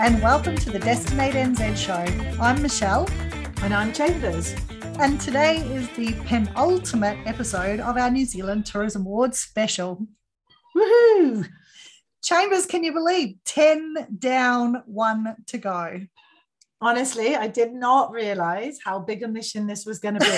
and welcome to the Destinate NZ show. I'm Michelle. And I'm Chambers. And today is the penultimate episode of our New Zealand Tourism Awards special. Woohoo! Chambers, can you believe 10 down, one to go? Honestly, I did not realize how big a mission this was going to be.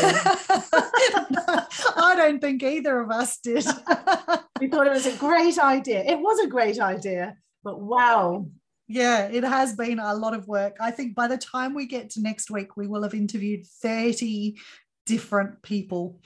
I don't think either of us did. we thought it was a great idea. It was a great idea, but wow. Yeah, it has been a lot of work. I think by the time we get to next week, we will have interviewed 30 different people.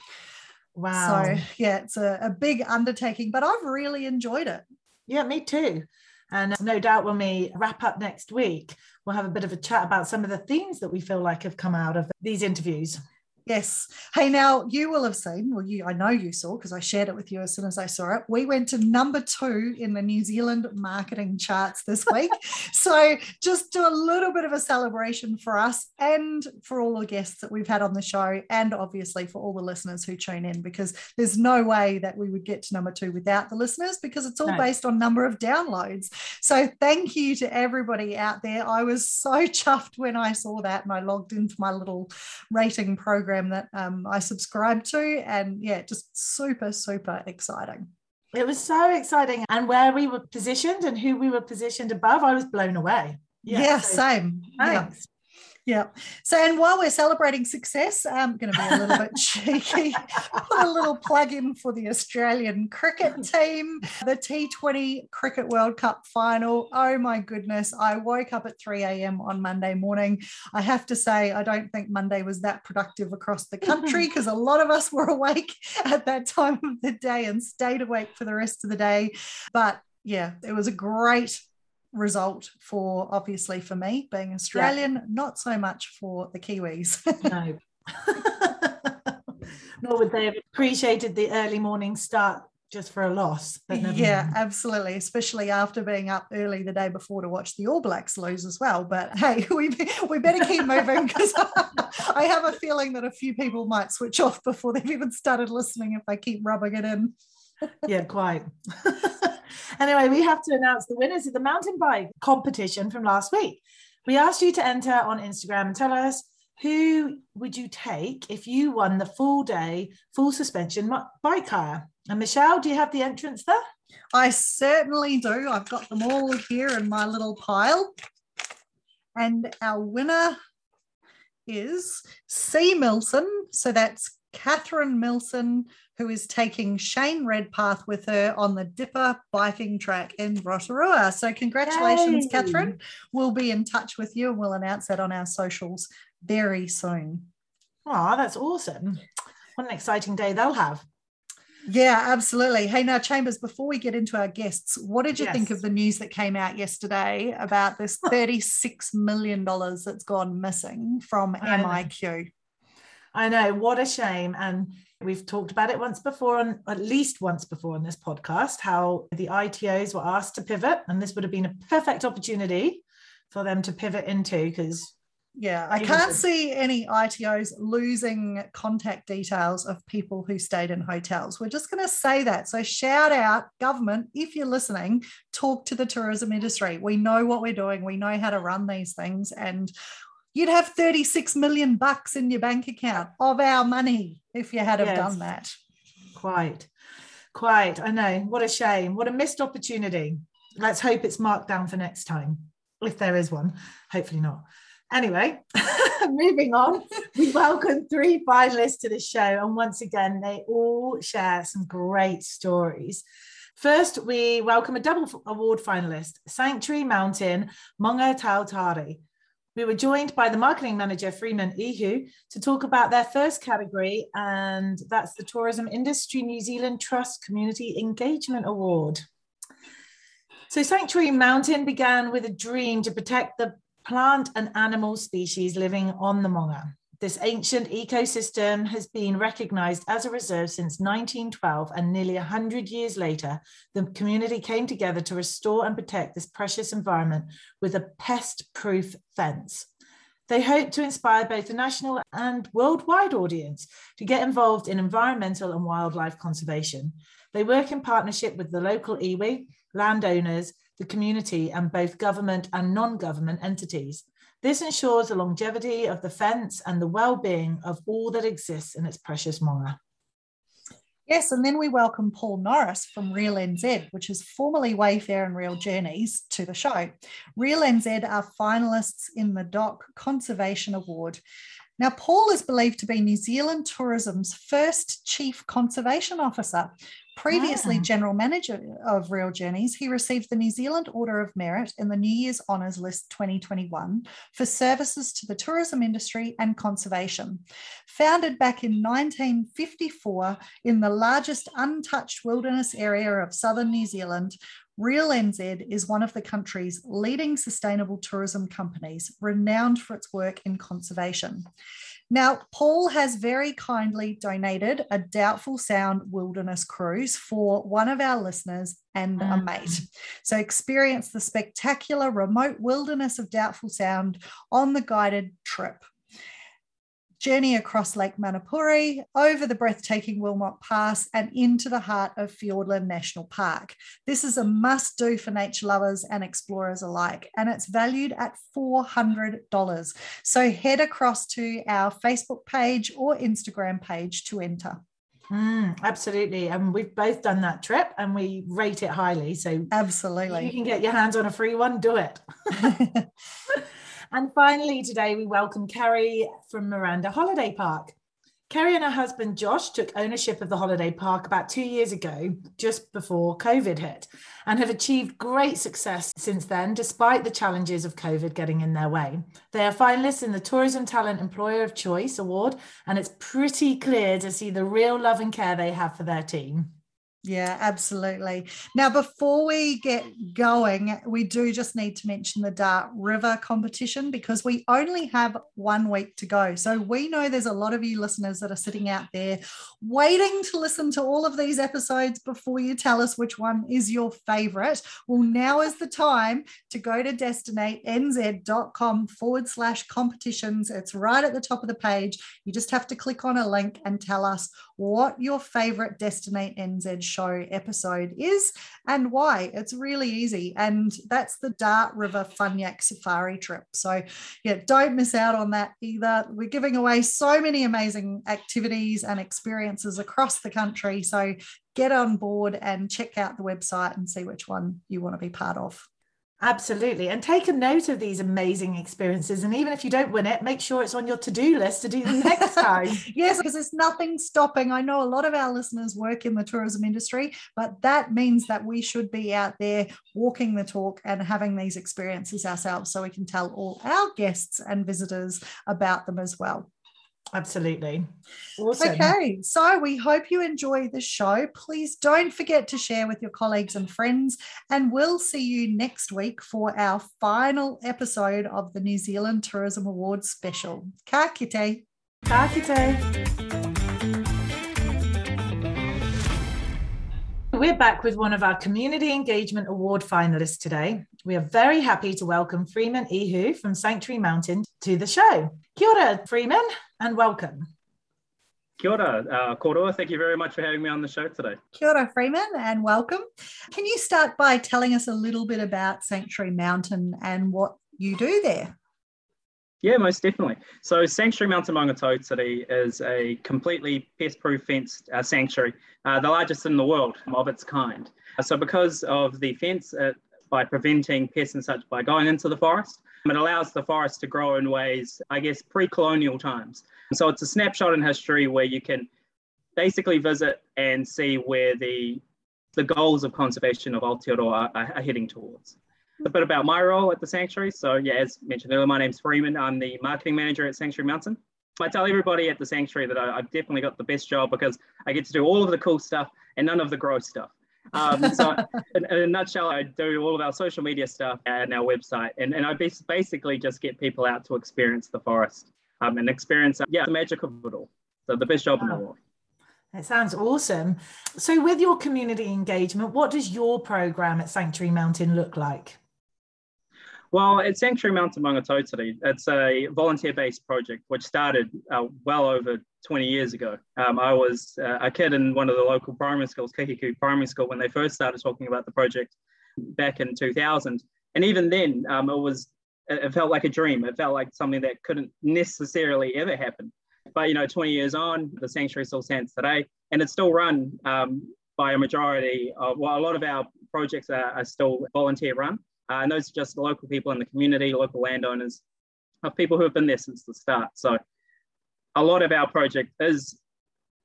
Wow. So, yeah, it's a, a big undertaking, but I've really enjoyed it. Yeah, me too. And uh, no doubt when we wrap up next week, we'll have a bit of a chat about some of the themes that we feel like have come out of these interviews. Yes. Hey, now you will have seen, well, you I know you saw because I shared it with you as soon as I saw it. We went to number two in the New Zealand marketing charts this week. so just do a little bit of a celebration for us and for all the guests that we've had on the show, and obviously for all the listeners who tune in, because there's no way that we would get to number two without the listeners because it's all no. based on number of downloads. So thank you to everybody out there. I was so chuffed when I saw that and I logged into my little rating program program that um, I subscribe to. And yeah, just super, super exciting. It was so exciting. And where we were positioned and who we were positioned above, I was blown away. Yeah, yeah so same. Thanks. Yeah. Yeah. So, and while we're celebrating success, I'm going to be a little bit cheeky. Put a little plug in for the Australian cricket team, the T20 Cricket World Cup final. Oh my goodness. I woke up at 3 a.m. on Monday morning. I have to say, I don't think Monday was that productive across the country because a lot of us were awake at that time of the day and stayed awake for the rest of the day. But yeah, it was a great result for obviously for me being Australian, yeah. not so much for the Kiwis. no. Nor would they have appreciated the early morning start just for a loss. yeah, mind. absolutely. Especially after being up early the day before to watch the All Blacks lose as well. But hey, we, we better keep moving because I have a feeling that a few people might switch off before they've even started listening if I keep rubbing it in. yeah, quite. Anyway, we have to announce the winners of the mountain bike competition from last week. We asked you to enter on Instagram and tell us who would you take if you won the full day, full suspension bike hire? And Michelle, do you have the entrance there? I certainly do. I've got them all here in my little pile. And our winner is C. Milson. So that's Catherine Milson who is taking Shane Redpath with her on the Dipper biking track in Rotorua. So, congratulations, Yay. Catherine. We'll be in touch with you and we'll announce that on our socials very soon. Oh, that's awesome. What an exciting day they'll have. Yeah, absolutely. Hey, now, Chambers, before we get into our guests, what did you yes. think of the news that came out yesterday about this $36 million that's gone missing from MIQ? I know, what a shame. And We've talked about it once before, on at least once before on this podcast, how the ITOs were asked to pivot, and this would have been a perfect opportunity for them to pivot into because. Yeah, I can't see any ITOs losing contact details of people who stayed in hotels. We're just going to say that. So, shout out, government, if you're listening, talk to the tourism industry. We know what we're doing, we know how to run these things, and you'd have 36 million bucks in your bank account of our money if you had yes. have done that. Quite, quite. I know. What a shame. What a missed opportunity. Let's hope it's marked down for next time, if there is one. Hopefully not. Anyway, moving on, we welcome three finalists to the show. And once again, they all share some great stories. First, we welcome a double award finalist, Sanctuary Mountain Maungatautari. We were joined by the marketing manager, Freeman Ihu, to talk about their first category, and that's the Tourism Industry New Zealand Trust Community Engagement Award. So, Sanctuary Mountain began with a dream to protect the plant and animal species living on the Maunga. This ancient ecosystem has been recognized as a reserve since 1912, and nearly 100 years later, the community came together to restore and protect this precious environment with a pest proof fence. They hope to inspire both the national and worldwide audience to get involved in environmental and wildlife conservation. They work in partnership with the local iwi, landowners, the community, and both government and non government entities. This ensures the longevity of the fence and the well being of all that exists in its precious moa. Yes, and then we welcome Paul Norris from Real NZ, which is formerly Wayfare and Real Journeys, to the show. Real NZ are finalists in the DOC Conservation Award. Now, Paul is believed to be New Zealand Tourism's first Chief Conservation Officer. Previously ah. General Manager of Real Journeys, he received the New Zealand Order of Merit in the New Year's Honours List 2021 for services to the tourism industry and conservation. Founded back in 1954 in the largest untouched wilderness area of southern New Zealand, Real NZ is one of the country's leading sustainable tourism companies, renowned for its work in conservation. Now, Paul has very kindly donated a Doubtful Sound wilderness cruise for one of our listeners and mm. a mate. So, experience the spectacular remote wilderness of Doubtful Sound on the guided trip journey across Lake Manapouri, over the breathtaking Wilmot Pass, and into the heart of Fiordland National Park. This is a must do for nature lovers and explorers alike, and it's valued at $400. So head across to our Facebook page or Instagram page to enter. Mm, absolutely. And we've both done that trip and we rate it highly. So, absolutely. you can get your hands on a free one, do it. And finally, today we welcome Kerry from Miranda Holiday Park. Kerry and her husband Josh took ownership of the holiday park about two years ago, just before COVID hit, and have achieved great success since then, despite the challenges of COVID getting in their way. They are finalists in the Tourism Talent Employer of Choice Award, and it's pretty clear to see the real love and care they have for their team. Yeah, absolutely. Now, before we get going, we do just need to mention the Dart River competition because we only have one week to go. So we know there's a lot of you listeners that are sitting out there waiting to listen to all of these episodes before you tell us which one is your favorite. Well, now is the time to go to destinatenz.com forward slash competitions. It's right at the top of the page. You just have to click on a link and tell us what your favorite Destinate NZ show episode is and why. It's really easy. And that's the Dart River Funyak Safari trip. So, yeah, don't miss out on that either. We're giving away so many amazing activities and experiences across the country. So, get on board and check out the website and see which one you want to be part of. Absolutely. And take a note of these amazing experiences. And even if you don't win it, make sure it's on your to do list to do the next time. yes, because there's nothing stopping. I know a lot of our listeners work in the tourism industry, but that means that we should be out there walking the talk and having these experiences ourselves so we can tell all our guests and visitors about them as well. Absolutely. Awesome. Okay, so we hope you enjoy the show. Please don't forget to share with your colleagues and friends, and we'll see you next week for our final episode of the New Zealand Tourism Awards special. Ka kite. Ka kite. We're back with one of our Community Engagement Award finalists today. We are very happy to welcome Freeman Ihu from Sanctuary Mountain to the show. Kia ora, Freeman and welcome. Kia ora, uh, Koroa. Thank you very much for having me on the show today. Kia ora, Freeman, and welcome. Can you start by telling us a little bit about Sanctuary Mountain and what you do there? Yeah, most definitely. So Sanctuary Mountain Maungatautari is a completely pest-proof fenced uh, sanctuary, uh, the largest in the world of its kind. So because of the fence, uh, by preventing pests and such by going into the forest, it allows the forest to grow in ways, I guess, pre-colonial times. So it's a snapshot in history where you can basically visit and see where the the goals of conservation of Aotearoa are, are heading towards. A bit about my role at the sanctuary. So yeah, as mentioned earlier, my name's Freeman. I'm the marketing manager at Sanctuary Mountain. I tell everybody at the sanctuary that I, have definitely got the best job because I get to do all of the cool stuff and none of the gross stuff. Um, so in, in, a nutshell, I do all of our social media stuff and our website. And, and I basically just get people out to experience the forest um, and experience, uh, yeah, the magic of it all. So the best job wow. in the world. It sounds awesome. So with your community engagement, what does your program at Sanctuary Mountain look like? Well, at Sanctuary Mountain Maungatautari, it's a volunteer-based project which started uh, well over 20 years ago. Um, I was uh, a kid in one of the local primary schools, Kihiku Primary School, when they first started talking about the project. back in 2000. And even then, um, it was it felt like a dream. It felt like something that couldn't necessarily ever happen. But you know, 20 years on, the sanctuary still stands today, and it's still run um, by a majority of well, a lot of our projects are, are still volunteer run, uh, and those are just the local people in the community, local landowners, of people who have been there since the start. So, a lot of our project is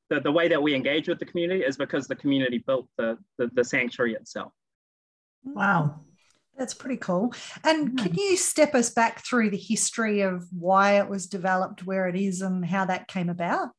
the, the way that we engage with the community is because the community built the, the, the sanctuary itself. Mm. Wow. That's pretty cool. And mm-hmm. can you step us back through the history of why it was developed where it is and how that came about?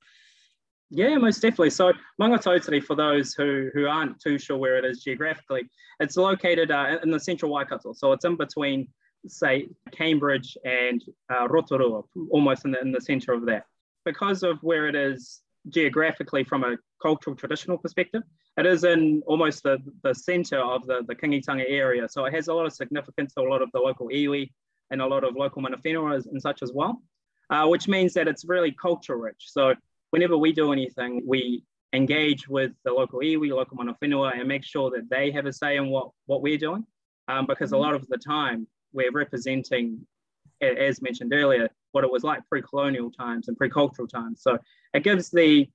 Yeah, most definitely. So Maungatautari, for those who, who aren't too sure where it is geographically, it's located uh, in the central Waikato. So it's in between, say, Cambridge and uh, Rotorua, almost in the, in the center of that. Because of where it is geographically from a cultural traditional perspective, it is in almost the, the center of the, the Kingitanga area. So it has a lot of significance to a lot of the local iwi and a lot of local mana and such as well, uh, which means that it's really culture rich. So whenever we do anything, we engage with the local iwi, local mana whenua, and make sure that they have a say in what, what we're doing. Um, because a lot of the time we're representing, as mentioned earlier, what it was like pre-colonial times and pre-cultural times. So it gives the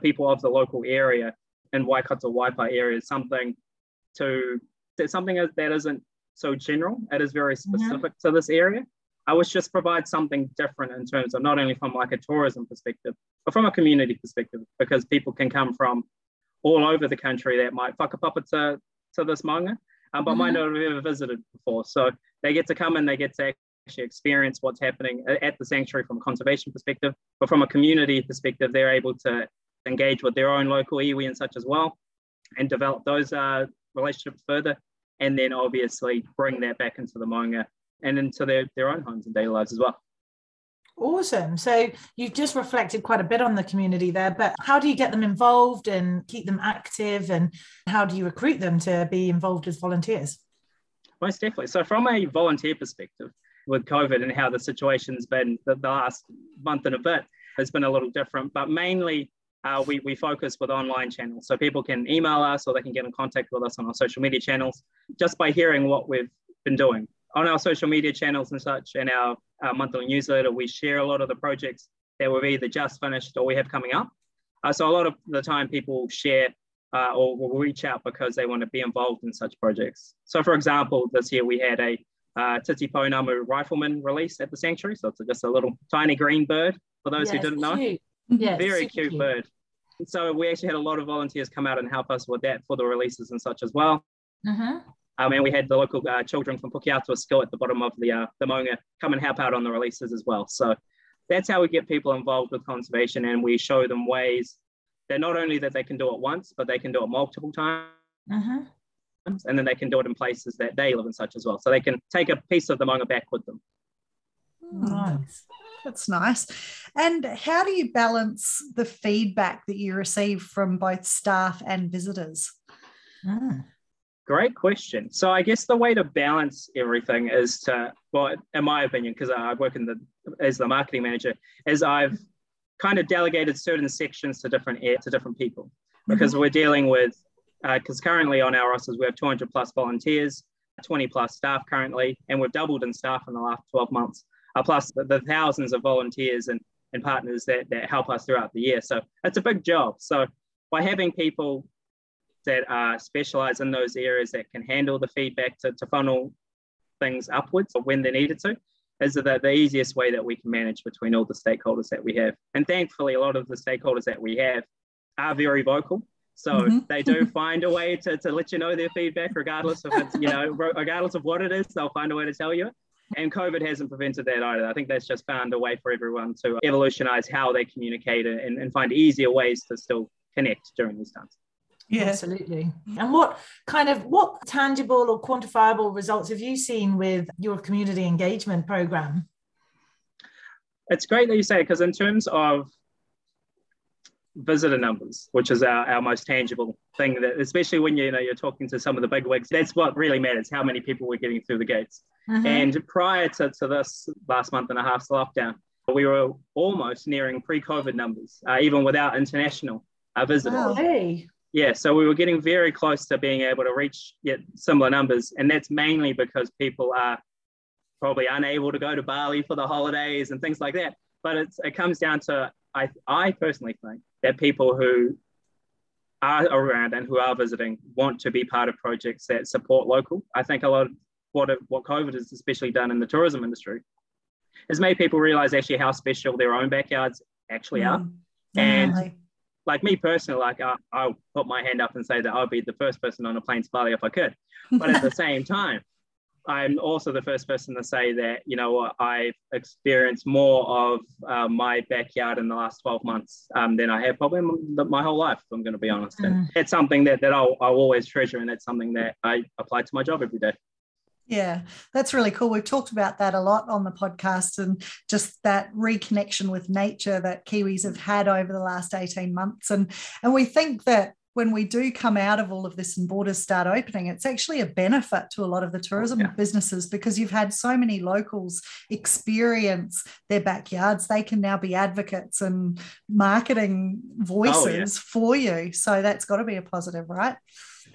people of the local area and Waikato Waipa area something to something that isn't so general. It is very mm-hmm. specific mm-hmm. to this area. I wish just provide something different in terms of not only from like a tourism perspective, but from a community perspective, because people can come from all over the country that might whakapapa to, to this maunga, um, but mm-hmm. might not have ever visited before. So they get to come and they get to actually experience what's happening at the sanctuary from a conservation perspective, but from a community perspective, they're able to engage with their own local iwi and such as well, and develop those uh, relationships further, and then obviously bring that back into the maunga and into their, their own homes and daily lives as well. Awesome. So you've just reflected quite a bit on the community there, but how do you get them involved and keep them active? And how do you recruit them to be involved as volunteers? Most definitely. So, from a volunteer perspective, with COVID and how the situation's been the, last month and a bit has been a little different, but mainly uh, we, we focus with online channels. So people can email us or they can get in contact with us on our social media channels just by hearing what we've been doing. On our social media channels and such, and our, our monthly newsletter, we share a lot of the projects that we've either just finished or we have coming up. Uh, so a lot of the time people share uh, or will reach out because they want to be involved in such projects. So for example, this year we had a uh, Titi Pounamu rifleman release at the sanctuary. So it's just a little tiny green bird for those yes, who didn't know. Yes, very cute, cute bird. So we actually had a lot of volunteers come out and help us with that for the releases and such as well. Uh-huh. Um, and we had the local uh, children from Pukeatua School at the bottom of the, uh, the maunga come and help out on the releases as well. So that's how we get people involved with conservation and we show them ways that not only that they can do it once, but they can do it multiple times. Uh-huh. And then they can do it in places that they live in such as well. So they can take a piece of the maunga back with them. Nice. That's nice. And how do you balance the feedback that you receive from both staff and visitors? Mm. Great question. So I guess the way to balance everything is to, well, in my opinion, because I work in the as the marketing manager, is I've kind of delegated certain sections to different to different people because mm-hmm. we're dealing with because uh, currently on our rosters we have 200 plus volunteers, 20 plus staff currently, and we've doubled in staff in the last 12 months uh, plus the, the, thousands of volunteers and, and partners that, that help us throughout the year. So it's a big job. So by having people that are specialized in those areas that can handle the feedback to, to funnel things upwards when they're needed to is the, the easiest way that we can manage between all the stakeholders that we have. And thankfully, a lot of the stakeholders that we have are very vocal. So mm-hmm. they do find a way to, to let you know their feedback, regardless of it's, you know, regardless of what it is, they'll find a way to tell you. And COVID hasn't prevented that either. I think that's just found a way for everyone to evolutionize how they communicate and, and find easier ways to still connect during these times. Yeah, absolutely. And what kind of what tangible or quantifiable results have you seen with your community engagement program? It's great that you say it because in terms of visitor numbers, which is our, our most tangible thing that especially when you know you're talking to some of the big wigs, that's what really matters, how many people we're getting through the gates. Mm-hmm. And prior to, to this last month and a half's lockdown, we were almost nearing pre-COVID numbers, uh, even without international uh, visitors. Hey. Yeah, so we were getting very close to being able to reach yet similar numbers, and that's mainly because people are probably unable to go to Bali for the holidays and things like that. But it's, it comes down to I, I personally think that people who are around and who are visiting want to be part of projects that support local. I think a lot of what what COVID has especially done in the tourism industry has made people realize actually how special their own backyards actually are. Mm, and like me personally, like I, I'll put my hand up and say that I'll be the first person on a plane to Bali if I could. But at the same time, I'm also the first person to say that, you know, I've experienced more of uh, my backyard in the last 12 months um, than I have probably my whole life, I'm going to be honest. Mm. And it's something that, that I'll, I'll always treasure, and it's something that I apply to my job every day. Yeah, that's really cool. We've talked about that a lot on the podcast and just that reconnection with nature that Kiwis have had over the last 18 months. And, and we think that when we do come out of all of this and borders start opening, it's actually a benefit to a lot of the tourism yeah. businesses because you've had so many locals experience their backyards. They can now be advocates and marketing voices oh, yeah. for you. So that's got to be a positive, right?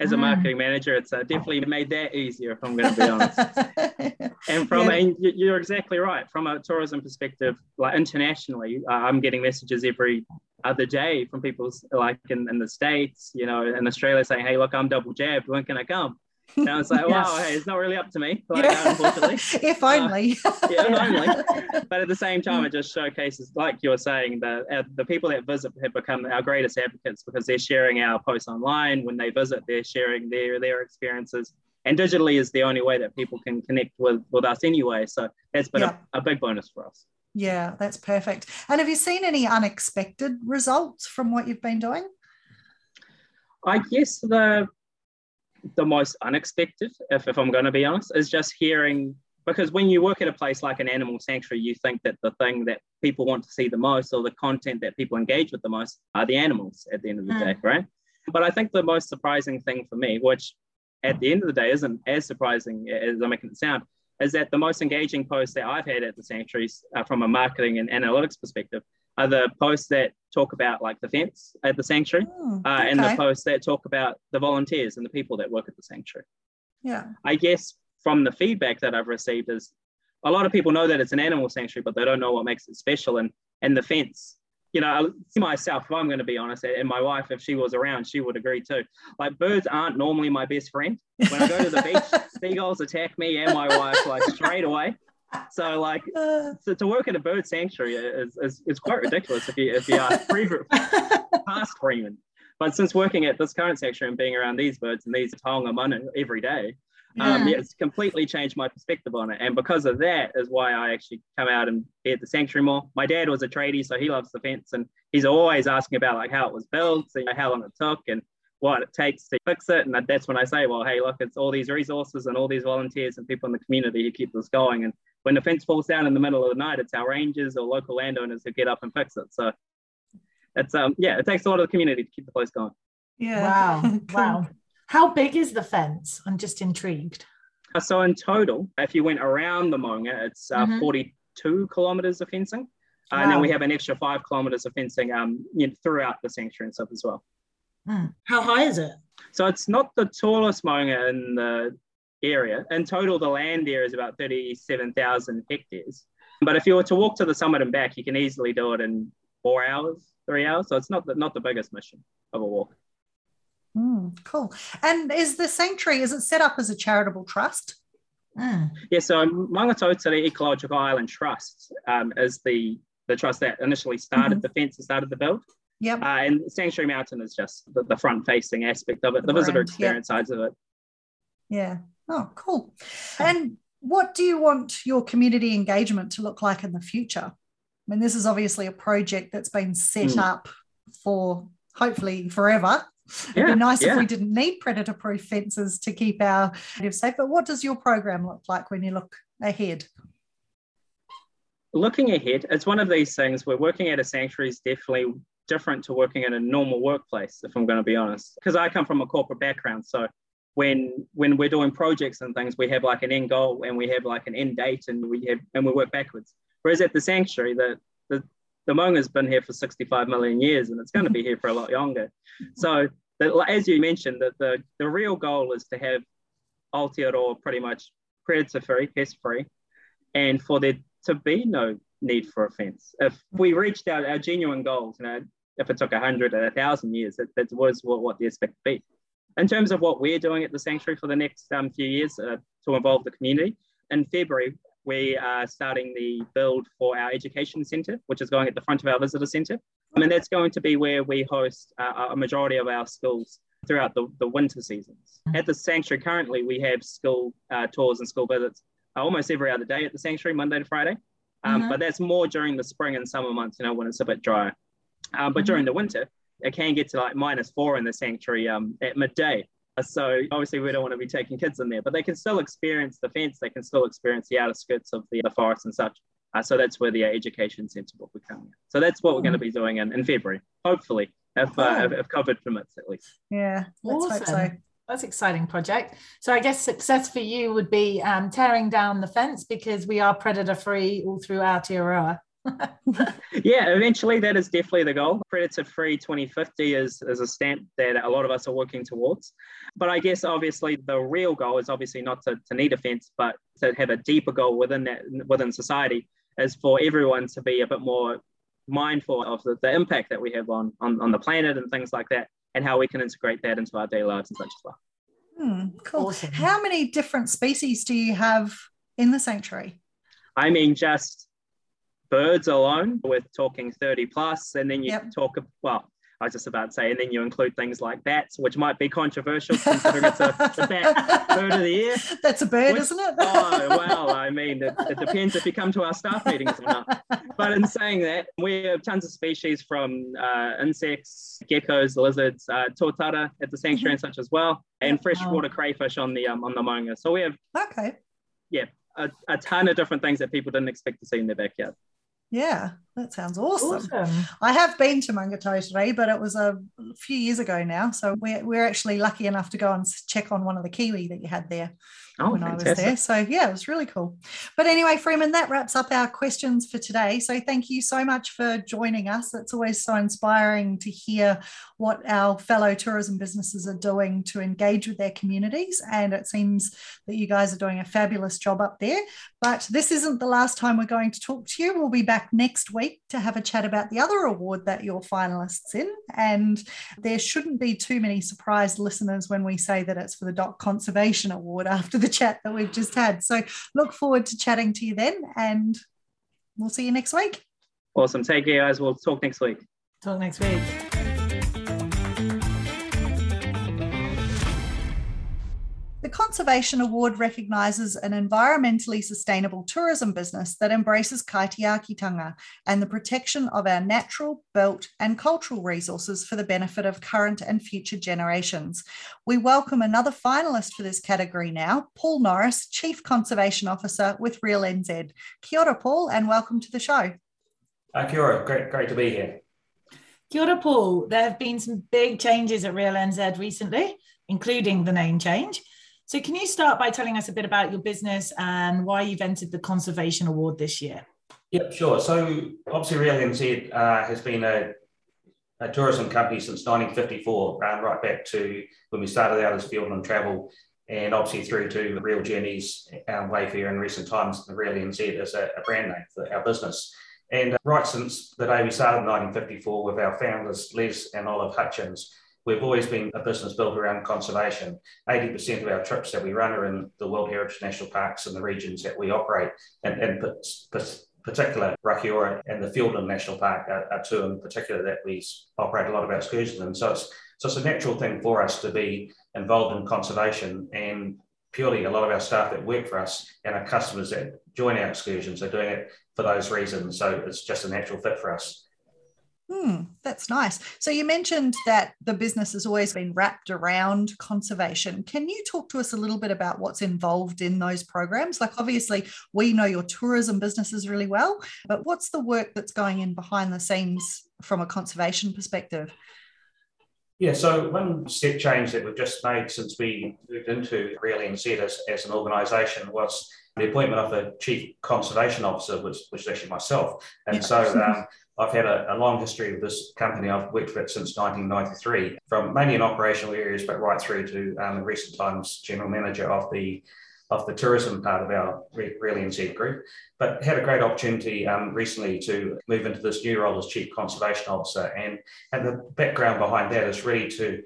As a mm. marketing manager, it's uh, definitely made that easier, if I'm going to be honest. and from, yeah. and you're exactly right. From a tourism perspective, like internationally, uh, I'm getting messages every other day from people like in, in the States, you know, in Australia saying, hey, look, I'm double jabbed. When can I come? And I was like, yes. wow, hey, it's not really up to me, like, yeah. unfortunately. if only. Uh, yeah, if only. But at the same time, it just showcases, like you were saying, the, uh, the people that visit have become our greatest advocates because they're sharing our posts online. When they visit, they're sharing their, their experiences. And digitally is the only way that people can connect with, with us anyway. So that's been yeah. a, a big bonus for us. Yeah, that's perfect. And have you seen any unexpected results from what you've been doing? I guess the the most unexpected, if, if I'm going to be honest, is just hearing because when you work at a place like an animal sanctuary, you think that the thing that people want to see the most or the content that people engage with the most are the animals at the end of the mm. day, right? But I think the most surprising thing for me, which at the end of the day isn't as surprising as I'm making it sound, is that the most engaging posts that I've had at the sanctuaries uh, from a marketing and analytics perspective are the posts that talk about like the fence at the sanctuary oh, uh, and the posts that talk about the volunteers and the people that work at the sanctuary. Yeah. I guess from the feedback that I've received is a lot of people know that it's an animal sanctuary, but they don't know what makes it special. And and the fence, you know, I see myself, if I'm going to be honest, and my wife, if she was around, she would agree too. Like birds aren't normally my best friend. When I go to the beach, seagulls attack me and my wife like straight away so like so to work in a bird sanctuary is, is, is quite ridiculous if you if you are past Freeman. But since working at this current sanctuary and being around these birds and these taonga mana every day, um. Um, yeah, it's completely changed my perspective on it. And because of that is why I actually come out and be at the sanctuary more. My dad was a tradie, so he loves the fence and he's always asking about like how it was built, and, you know, how long it took and what it takes to fix it. And that's when I say, well, hey, look, it's all these resources and all these volunteers and people in the community who keep this going. And when the fence falls down in the middle of the night, it's our rangers or local landowners who get up and fix it. So it's um yeah, it takes a lot of the community to keep the place going. Yeah. Wow. wow. How big is the fence? I'm just intrigued. Uh, so in total, if you went around the Maunga, it's uh, mm-hmm. 42 kilometers of fencing. Uh, wow. And then we have an extra five kilometers of fencing um, you know, throughout the sanctuary and stuff as well. Mm. How high is it? So it's not the tallest Maunga in the area. In total, the land there is about 37,000 hectares. But if you were to walk to the summit and back, you can easily do it in four hours, three hours. So it's not the, not the biggest mission of a walk. Mm, cool. And is the sanctuary, is it set up as a charitable trust? Mm. Yeah, so Maungatautari Ecological Island Trust um, is the, the trust that initially started mm-hmm. the fence and started the build. Yep. Uh, and Sanctuary Mountain is just the, the front facing aspect of it, the, the visitor experience yep. sides of it. Yeah. Oh, cool. And what do you want your community engagement to look like in the future? I mean, this is obviously a project that's been set mm. up for hopefully forever. Yeah, It'd be nice yeah. if we didn't need predator proof fences to keep our natives safe. But what does your program look like when you look ahead? Looking ahead, it's one of these things where working at a sanctuary is definitely different to working in a normal workplace, if I'm going to be honest. Because I come from a corporate background. So when when we're doing projects and things, we have like an end goal and we have like an end date and we have and we work backwards. Whereas at the sanctuary, the the the Maunga's been here for 65 million years and it's going to be here for a lot longer. So that, as you mentioned, that the, the real goal is to have Aotearoa pretty much predator free, pest free, and for there to be no need for a fence. If we reached our, our genuine goals, you know, if it took a hundred or a thousand years, that, that was what, what the expect to be. In terms of what we're doing at the sanctuary for the next um, few years uh, to involve the community, in February, we are starting the build for our education centre, which is going at the front of our visitor centre. I mean, that's going to be where we host uh, a majority of our schools throughout the, the winter seasons. At the sanctuary currently, we have school uh, tours and school visits uh, almost every other day at the sanctuary, Monday to Friday. Um, mm-hmm. But that's more during the spring and summer months, you know, when it's a bit drier. Um, but mm-hmm. during the winter, it can get to like minus four in the sanctuary um, at midday. So obviously we don't want to be taking kids in there, but they can still experience the fence. They can still experience the outer skirts of the, the forest and such. Uh, so that's where the uh, education centre will be coming. So that's what we're going to be doing in, in February, hopefully, if, uh, if, if, COVID permits at least. Yeah, let's awesome. hope so. That's exciting project. So I guess success for you would be um, tearing down the fence because we are predator free all through Aotearoa. yeah, eventually that is definitely the goal. Predator free 2050 is, is a stamp that a lot of us are working towards. But I guess obviously the real goal is obviously not to, to need a fence, but to have a deeper goal within that within society is for everyone to be a bit more mindful of the, the impact that we have on, on, on the planet and things like that, and how we can integrate that into our daily lives and such as well. Hmm, cool. Awesome. How many different species do you have in the sanctuary? I mean, just birds alone, we're talking 30 plus, and then you yep. talk, well, I was just about to say, and then you include things like bats, which might be controversial considering it's a, a bat bird of the year. That's a bird, which, isn't it? oh, well, I mean, it, it, depends if you come to our staff meetings or not. But in saying that, we have tons of species from uh, insects, geckos, lizards, uh, at the sanctuary mm-hmm. and such as well, and freshwater crayfish on the um, on the Maunga. So we have, okay, yeah, a, a ton of different things that people didn't expect to see in their backyard. Yeah, that sounds awesome. awesome. I have been to Maungatautari, but it was a few years ago now. So we're, we're actually lucky enough to go and check on one of the kiwi that you had there oh, when fantastic. I was there. So yeah, it was really cool. But anyway, Freeman, that wraps up our questions for today. So thank you so much for joining us. It's always so inspiring to hear what our fellow tourism businesses are doing to engage with their communities. And it seems that you guys are doing a fabulous job up there. But this isn't the last time we're going to talk to you. We'll be back next week to have a chat about the other award that you're finalists in. And there shouldn't be too many surprised listeners when we say that it's for the DOC Conservation Award after the chat that we've just had. So look forward to chatting to you then, and we'll see you next week. Awesome. Take care, guys. We'll talk next week. Talk next week. Conservation Award recognises an environmentally sustainable tourism business that embraces kaitiakitanga and the protection of our natural, built, and cultural resources for the benefit of current and future generations. We welcome another finalist for this category now, Paul Norris, Chief Conservation Officer with Real NZ. Kia ora, Paul, and welcome to the show. Uh, kia ora, great, great to be here. Kia ora, Paul. There have been some big changes at Real NZ recently, including the name change. So, can you start by telling us a bit about your business and why you've entered the Conservation Award this year? Yep, sure. So, obviously, Real NZ uh, has been a, a, tourism company since 1954, um, right back to when we started out as Fiordland Travel, and obviously through to the Real Journeys, um, Wayfare in recent times. Real NZ is a, a brand name for our business. And uh, right since the day we started in 1954 with our founders, Les and Olive Hutchins, we've always been a business built around conservation. 80% of our trips that we run are in the World Heritage National Parks and the regions that we operate, and in particular, Rakiura and the Fiordland National Park are, are, two in particular that we operate a lot of our excursions in. So it's, so it's a natural thing for us to be involved in conservation and purely a lot of our staff that work for us and our customers that join our excursions are doing it for those reasons. So it's just a natural fit for us. Hmm, that's nice. So you mentioned that the business has always been wrapped around conservation. Can you talk to us a little bit about what's involved in those programs? Like obviously we know your tourism businesses really well, but what's the work that's going in behind the scenes from a conservation perspective? Yeah, so one step change that we've just made since we moved into Real NZ as, as an organisation was the appointment of a chief conservation officer, which, which is actually myself. And so um, I've had a, a, long history with this company. I've worked for it since 1993, from mainly in operational areas, but right through to um, in recent times general manager of the of the tourism part of our Real NZ group. But had a great opportunity um, recently to move into this new role as chief conservation officer, and and the background behind that is really to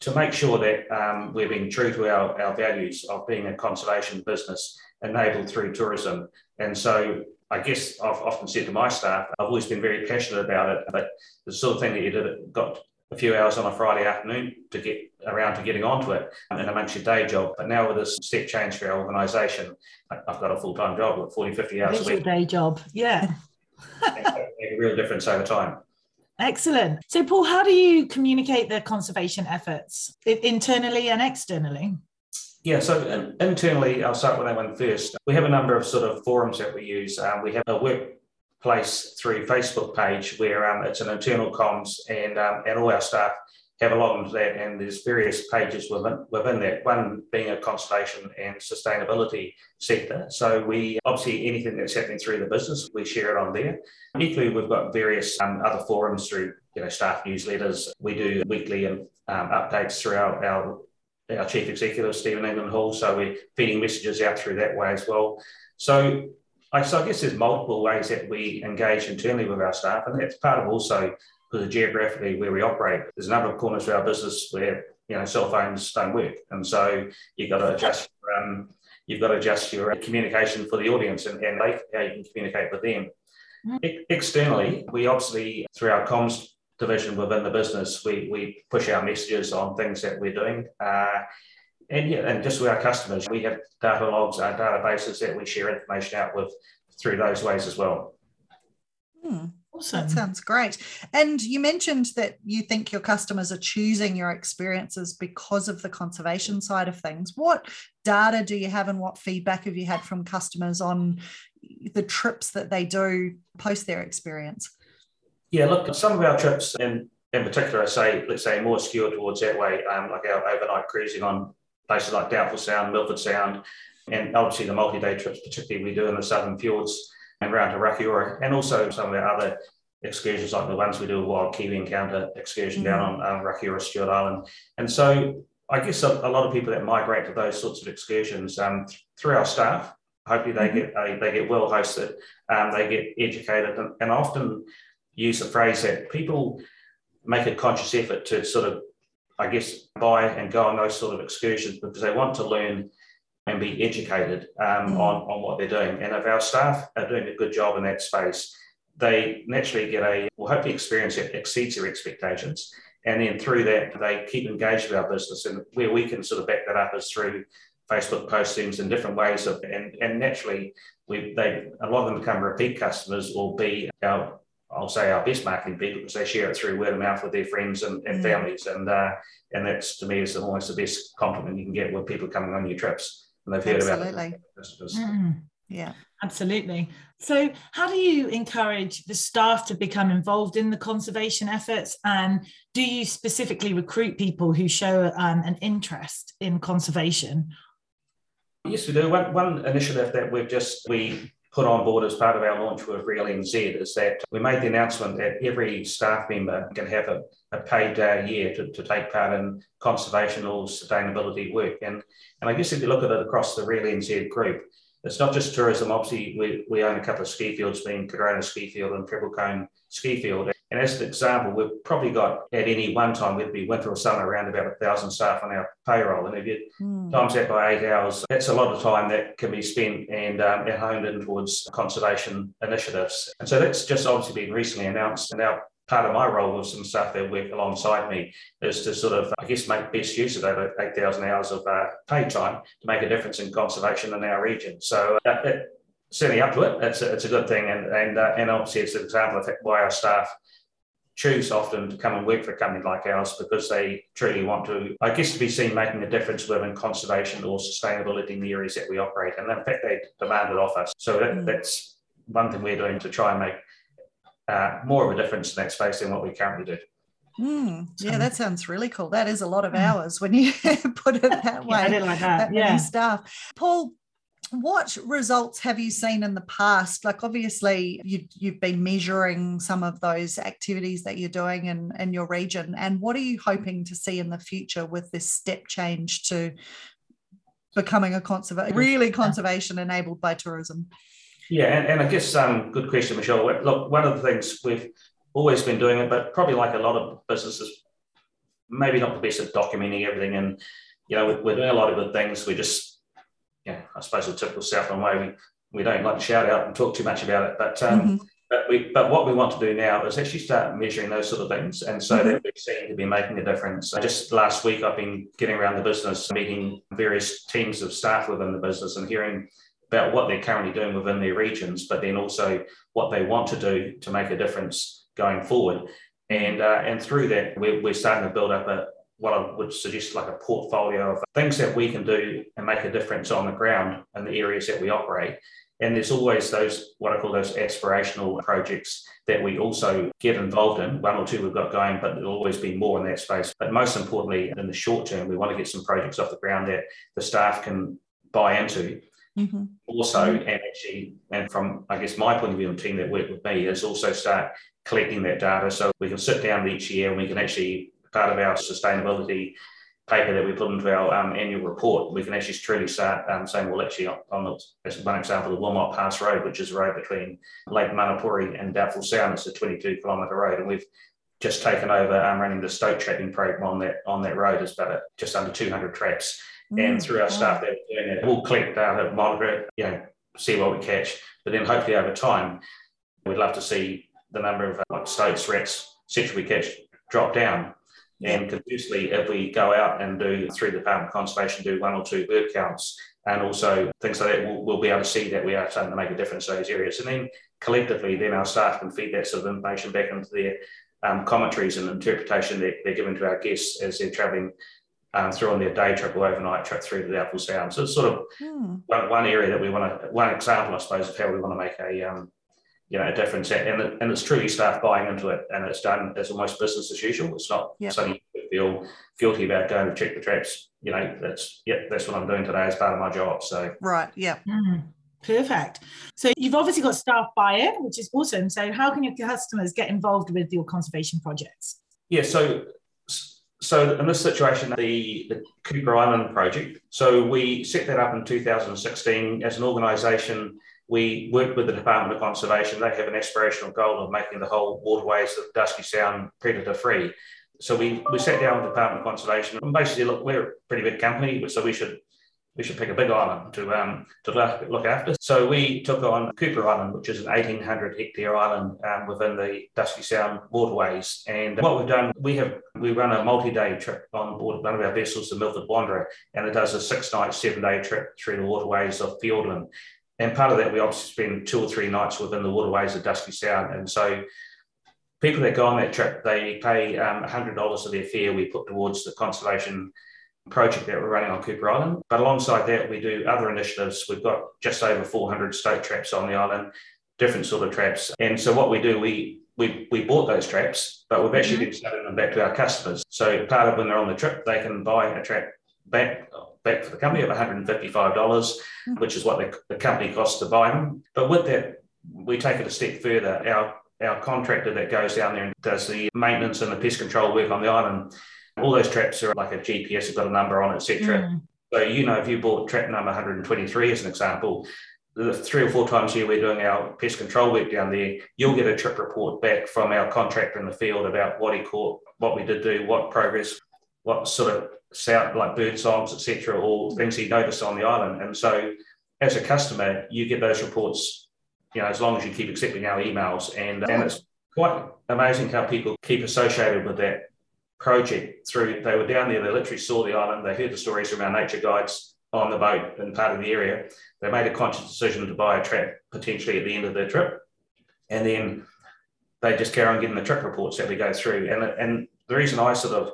to make sure that um, we're being true to our, our values of being a conservation business enabled through tourism. And so I guess I've often said to my staff, I've always been very passionate about it, but the sort of thing that you did, got a few hours on a Friday afternoon to get around to getting onto it and amongst your day job. But now with this step change for our organisation, I've got a full time job with 40, 50 hours a week. day job, yeah. make a real difference over time. Excellent. So, Paul, how do you communicate the conservation efforts internally and externally? Yeah, so internally, I'll start with that one first. We have a number of sort of forums that we use. Um, we have a workplace through Facebook page where um, it's an internal comms, and um, and all our staff have a log into that. And there's various pages within within that. One being a conservation and sustainability sector. So we obviously anything that's happening through the business, we share it on there. Equally, we've got various um, other forums through you know staff newsletters. We do weekly um, updates through our, our our chief executive, Stephen England Hall. So we're feeding messages out through that way as well. So I, so I guess there's multiple ways that we engage internally with our staff, and that's part of also because of geographically where we operate. There's a number of corners of our business where you know cell phones don't work, and so you've got to adjust. Um, you've got to adjust your communication for the audience and, and how you can communicate with them. Mm. Externally, we obviously through our comms division within the business, we, we push our messages on things that we're doing. Uh, and yeah, and just with our customers, we have data logs, our databases that we share information out with through those ways as well. Hmm. Awesome. That sounds great. And you mentioned that you think your customers are choosing your experiences because of the conservation side of things. What data do you have and what feedback have you had from customers on the trips that they do post their experience? Yeah, look, some of our trips, in, in particular, I say, let's say, more skewed towards that way, um, like our overnight cruising on places like Doubtful Sound, Milford Sound, and obviously the multi-day trips, particularly we do in the Southern Fjords and around to Rakiura, and also some of our other excursions like the ones we do a wild kiwi encounter excursion mm-hmm. down on um, Rakiura Stewart Island. And so I guess a, a, lot of people that migrate to those sorts of excursions um, through our staff, hopefully they mm-hmm. get uh, they get well hosted, um, they get educated, and, and often use a phrase that people make a conscious effort to sort of, I guess, buy and go on those sort of excursions because they want to learn and be educated um, mm. on, on what they're doing. And if our staff are doing a good job in that space, they naturally get a, well, hopefully experience that exceeds their expectations. And then through that, they keep engaged with our business. And where we can sort of back that up is through Facebook postings and different ways of, and, and naturally, we, they, a lot of them become repeat customers or be our I'll say our best marketing people because they share it through word of mouth with their friends and, and mm. families, and uh, and that's to me is almost the best compliment you can get when people coming on your trips and they've heard Absolutely. about it. Mm. Yeah, absolutely. So, how do you encourage the staff to become involved in the conservation efforts, and do you specifically recruit people who show um, an interest in conservation? Yes, we do. One, one initiative that we've just we put on board as part of our launch with Real NZ is that we made the announcement that every staff member can have a, a paid day a year to, to take part in conservation or sustainability work. And, and I guess if you look at it across the Real NZ group, it's not just tourism. Obviously, we, we own a couple of ski fields, being Cardrona Ski Field and Treble Cone Ski Field. And as an example, we've probably got at any one time, whether it be winter or summer, around about a thousand staff on our payroll. And if you mm. times that by eight hours, that's a lot of time that can be spent and, um, honed in towards conservation initiatives. And so that's just obviously been recently announced. And now part of my role with some staff that work alongside me is to sort of, I guess, make best use of that 8,000 hours of uh, paid time to make a difference in conservation in our region. So uh, it, certainly up to it. It's a, it's a good thing. And, and, uh, and obviously, it's an example of why our staff choose often to come and work for a company like ours because they truly want to, I guess, to be seen making a difference within conservation or sustainability in the areas that we operate. And in fact, they demand it off us. So that, mm. that's one thing we're doing to try and make uh, more of a difference in that space than what we currently do. Mm, yeah, that sounds really cool. That is a lot of mm. hours when you put it that way. Yeah, like that. Yeah. Stuff. Paul, what results have you seen in the past? Like obviously you, you've been measuring some of those activities that you're doing in, in your region. And what are you hoping to see in the future with this step change to becoming a conservation, really conservation enabled by tourism? Yeah, and, and I guess um, good question, Michelle. Look, one of the things we've always been doing it, but probably like a lot of businesses, maybe not the best at documenting everything. And, you know, we're, we're doing a lot of good things. We just, yeah, I suppose the typical Southland way, we, we don't like to shout out and talk too much about it. But, um, mm-hmm. but, we, but what we want to do now is actually start measuring those sort of things. And so mm-hmm. that we seem to be making a difference. Just last week, I've been getting around the business, meeting various teams of staff within the business and hearing about what they're currently doing within their regions, but then also what they want to do to make a difference going forward. And, uh, and through that, we're, we're starting to build up a, what I would suggest like a portfolio of things that we can do and make a difference on the ground in the areas that we operate. And there's always those, what I call those aspirational projects that we also get involved in. One or two we've got going, but there'll always be more in that space. But most importantly, in the short term, we want to get some projects off the ground that the staff can buy into Mm-hmm. Also, and actually, and from I guess my point of view and team that work with me is also start collecting that data so we can sit down each year and we can actually part of our sustainability paper that we put into our um, annual report, we can actually truly start um, saying, well, actually, on the, as one example, the Wilmot Pass Road, which is a road between Lake Manapouri and Doubtful Sound, it's a 22 kilometre road, and we've just taken over um, running the stoat trapping program on that on that road. It's about a, just under 200 traps and mm, through our staff that are doing it, we'll collect data, monitor it, you know, see what we catch. But then hopefully over time, we'd love to see the number of uh, like stoats, rats, we catch drop down. And conversely, if we go out and do through the Department of Conservation, do one or two bird counts and also things like that, we'll, we'll, be able to see that we are starting to make a difference in those areas. And then collectively, then our staff can feed that sort of information back into their um, commentaries and interpretation that they're giving to our guests as they're travelling um, through on their day trip or overnight trip through to the Apple Sound. So it's sort of hmm. one, one, area that we want to, one example, I suppose, of how we want to make a, um, you know, a difference. And, it, and it's truly staff buying into it and it's done as almost business as usual. It's not yep. something you feel guilty about going to check the traps. You know, that's, yeah, that's what I'm doing today as part of my job. So, right. Yeah. Mm. Perfect. So you've obviously got staff buy-in, which is awesome. So how can your customers get involved with your conservation projects? Yeah, so so in this situation, the, the Cooper Island project, so we set that up in 2016 as an organisation. We worked with the Department of Conservation. They have an aspirational goal of making the whole waterways of Dusky Sound predator free. So we, we sat down with the Department of Conservation and basically, look, we're a pretty big company, so we should we should pick a big island to um, to look after. So we took on Cooper Island, which is an 1,800 hectare island um, within the Dusky Sound waterways. And what we've done, we have we run a multi-day trip on board one of our vessels, the Milford Wanderer, and it does a six-night, seven-day trip through the waterways of Fiordland. And part of that, we obviously spend two or three nights within the waterways of Dusky Sound. And so people that go on that trip, they pay um, $100 of their fare we put towards the conservation project that we're running on Cooper Island. But alongside that, we do other initiatives. We've got just over 400 stoat traps on the island, different sort of traps. And so what we do, we we, we bought those traps, but we've actually mm-hmm. been selling them back to our customers. So part of when they're on the trip, they can buy a trap back back for the company of $155, dollars mm-hmm. which is what the, the company costs to buy them. But with that, we take it a step further. Our our contractor that goes down there and does the maintenance and the pest control work on the island, all those traps are like a GPS, have got a number on, etc. Mm. So you know, if you bought trap number 123 as an example, the three or four times a year we're doing our pest control work down there, you'll get a trip report back from our contractor in the field about what he caught, what we did do, what progress, what sort of sound like bird songs, etc., or mm. things he noticed on the island. And so as a customer, you get those reports, you know, as long as you keep accepting our emails. And, and it's quite amazing how people keep associated with that project through, they were down there, they literally saw the island, they heard the stories from our nature guides on the boat and part of the area. They made a conscious decision to buy a trap potentially at the end of their trip. And then they just carry on getting the trip reports that we go through. And, and the reason I sort of,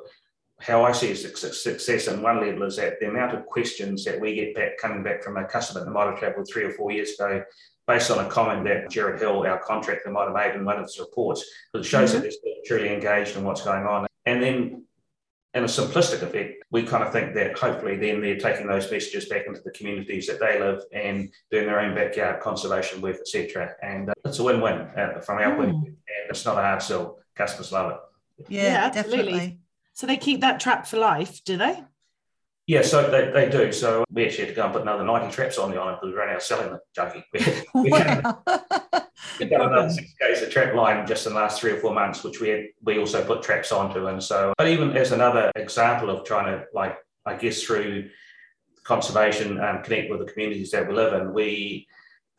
how I see success in one level is that the amount of questions that we get back coming back from a customer that might have travelled three or four years ago based on a comment that Jared Hill, our contractor, might have made in one of his reports, because it shows mm-hmm. that they're truly engaged in what's going on. And then in a simplistic effect, we kind of think that hopefully then they're taking those messages back into the communities that they live and doing their own backyard conservation work, etc. And uh, it's a win-win uh, from our mm. point of view. And it's not a hard sell. Customers love it. Yeah, yeah definitely. So they keep that trap for life, do they? Yeah, so they, they do. So we actually had to go and put another 90 traps on the island because we ran out of selling the junkie. we, wow. We've done another six Ks of trap line just in the last three or four months, which we had, we also put traps onto. And so, but even as another example of trying to, like, I guess through conservation and connect with the communities that we live in, we,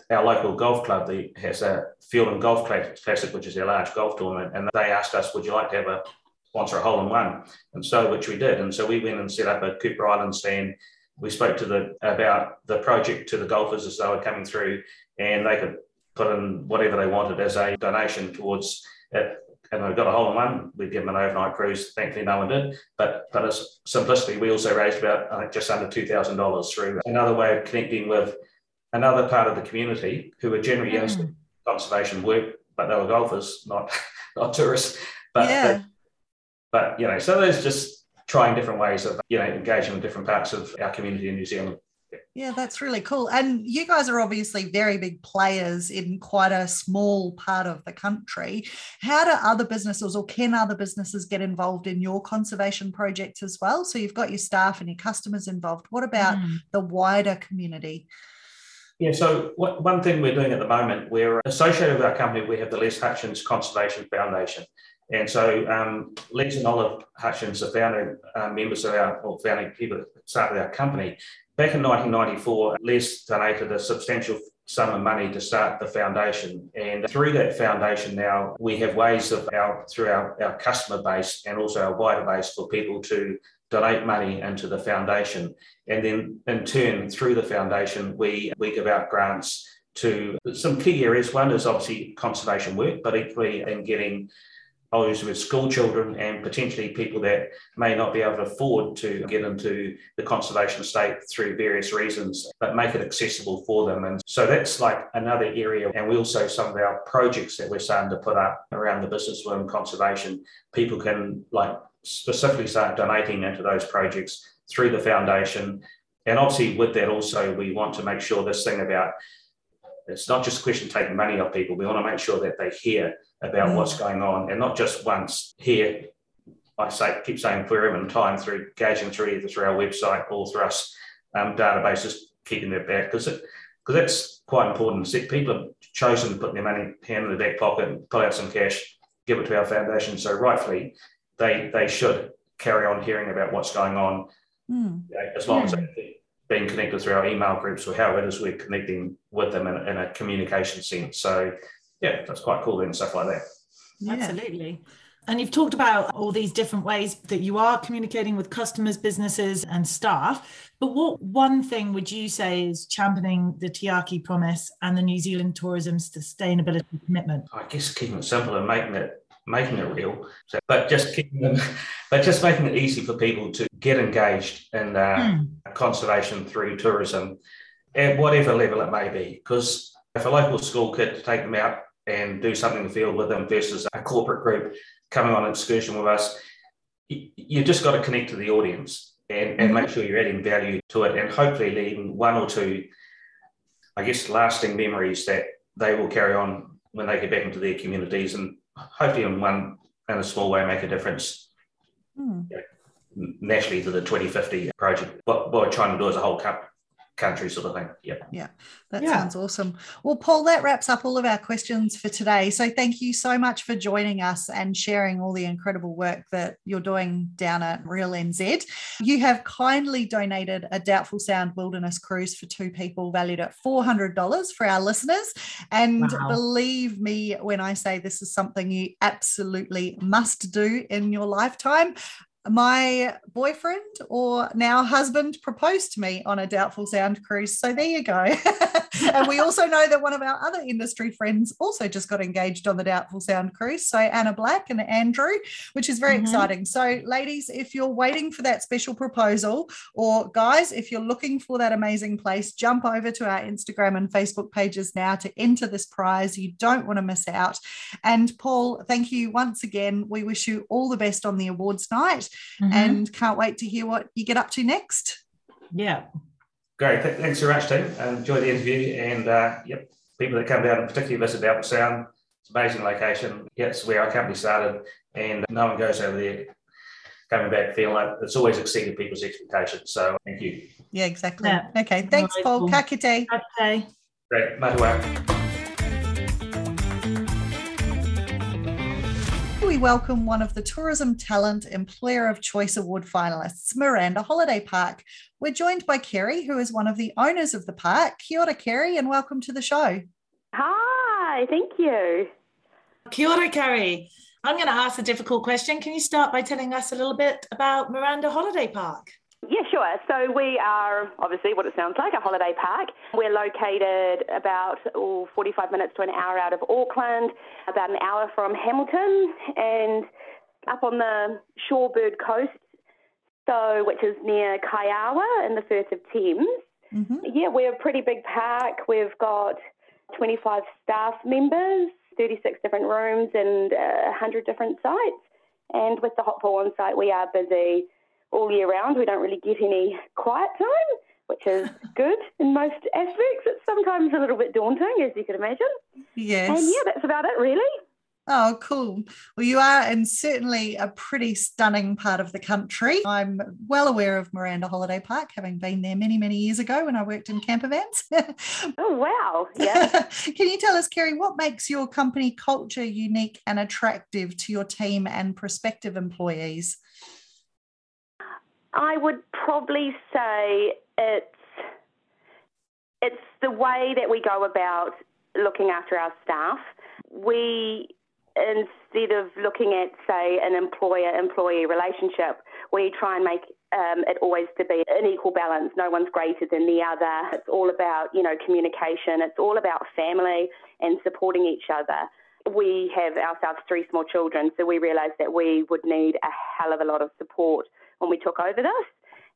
our local golf club the, has a Field and Golf Classic, which is our large golf tournament. And they asked us, would you like to have a sponsor a hole in one? And so, which we did. And so we went and set up a Cooper Island stand we spoke to the about the project to the golfers as they were coming through, and they could put in whatever they wanted as a donation towards it. And I got a hole in one. We'd give them an overnight cruise. Thankfully, no one did. But but as simplicity, we also raised about I think just under two thousand dollars through another way of connecting with another part of the community who were generally mm. conservation work, but they were golfers, not not tourists. But, yeah. But but you know, so there's just trying different ways of you know engaging with different parts of our community in New Zealand. Yeah, that's really cool. And you guys are obviously very big players in quite a small part of the country. How do other businesses or can other businesses get involved in your conservation projects as well? So you've got your staff and your customers involved. What about mm. the wider community? Yeah, so what, one thing we're doing at the moment, we're associated with our company, we have the Les Hutchins Conservation Foundation. And so um, Les and Olive Hutchins are founding uh, members of our, or founding people that started our company. Back in 1994, Les donated a substantial sum of money to start the foundation. And through that foundation now, we have ways of our through our, our customer base and also our wider base for people to donate money into the foundation. And then in turn, through the foundation, we, we give out grants to some key areas. One is obviously conservation work, but equally in getting those with school children and potentially people that may not be able to afford to get into the conservation state through various reasons, but make it accessible for them. And so that's like another area. And we also, some of our projects that we're starting to put up around the business world conservation, people can like specifically start donating into those projects through the foundation. And obviously, with that, also, we want to make sure this thing about it's not just a question of taking money off people. We want to make sure that they hear about mm. what's going on and not just once here. I say keep saying forever and time through gauging through either through our website or through us um, databases, keeping their back because it because that's quite important. See, people have chosen to put their money hand in the back pocket and pull out some cash, give it to our foundation. So rightfully, they they should carry on hearing about what's going on mm. you know, as long yeah. as they being connected through our email groups or however it is we're connecting with them in, in a communication sense. So yeah, that's quite cool and stuff like that. Yeah. Absolutely. And you've talked about all these different ways that you are communicating with customers, businesses, and staff. But what one thing would you say is championing the Tiaki promise and the New Zealand tourism sustainability commitment? I guess keeping it simple and making it making it real. So, but just keeping them, but just making it easy for people to get engaged in uh, mm. conservation through tourism at whatever level it may be. Because if a local school kid to take them out and do something in the field with them versus a corporate group coming on an excursion with us, you, just got to connect to the audience and, and mm-hmm. make sure you're adding value to it and hopefully leaving one or two, I guess, lasting memories that they will carry on when they get back into their communities and hopefully in one in a small way make a difference hmm. nationally to the 2050 project. What, what we're trying to do as a whole country sort of thing. Yeah. Yeah. That yeah. sounds awesome. Well, Paul, that wraps up all of our questions for today. So thank you so much for joining us and sharing all the incredible work that you're doing down at Real NZ. You have kindly donated a Doubtful Sound Wilderness cruise for two people valued at $400 for our listeners. And wow. believe me when I say this is something you absolutely must do in your lifetime my boyfriend or now husband proposed to me on a doubtful sound cruise. So there you go. And we also know that one of our other industry friends also just got engaged on the doubtful sound cruise. So anna black and andrew which is very mm-hmm. exciting. So ladies if you're waiting for that special proposal or guys if you're looking for that amazing place jump over to our instagram and facebook pages now to enter this prize. You don't want to miss out. And paul thank you once again. We wish you all the best on the awards night mm-hmm. and can't wait to hear what you get up to next. Yeah. Great. Thanks very much, team. Enjoy the interview. And uh, yep, people that come down and particularly visit Alton Sound, it's an amazing location. Yeah, it's where our company started, and no one goes over there coming back feeling like it's always exceeded people's expectations. So thank you. Yeah, exactly. Yeah. Okay. Thanks, Paul. Ka kite. Okay. Great. Matua. Welcome one of the Tourism Talent Employer of Choice Award finalists, Miranda Holiday Park. We're joined by Kerry, who is one of the owners of the park. Kia ora, Kerry, and welcome to the show. Hi, thank you. Kia ora, Kerry. I'm going to ask a difficult question. Can you start by telling us a little bit about Miranda Holiday Park? Yeah, sure. So we are obviously what it sounds like a holiday park. We're located about oh, 45 minutes to an hour out of Auckland, about an hour from Hamilton, and up on the Shorebird coast, so which is near Kaiaua in the Firth of Thames. Mm-hmm. Yeah, we're a pretty big park. We've got 25 staff members, 36 different rooms, and uh, 100 different sites. And with the hot pool on site, we are busy all year round. We don't really get any quiet time, which is good in most aspects. It's sometimes a little bit daunting, as you can imagine. Yes. And yeah, that's about it, really. Oh, cool. Well, you are in certainly a pretty stunning part of the country. I'm well aware of Miranda Holiday Park, having been there many, many years ago when I worked in camper vans. oh, wow. Yeah. Can you tell us, Kerry, what makes your company culture unique and attractive to your team and prospective employees? I would probably say it's it's the way that we go about looking after our staff. We instead of looking at say an employer employee relationship, we try and make um, it always to be an equal balance. No one's greater than the other. It's all about you know communication. It's all about family and supporting each other. We have ourselves three small children, so we realised that we would need a hell of a lot of support when we took over this.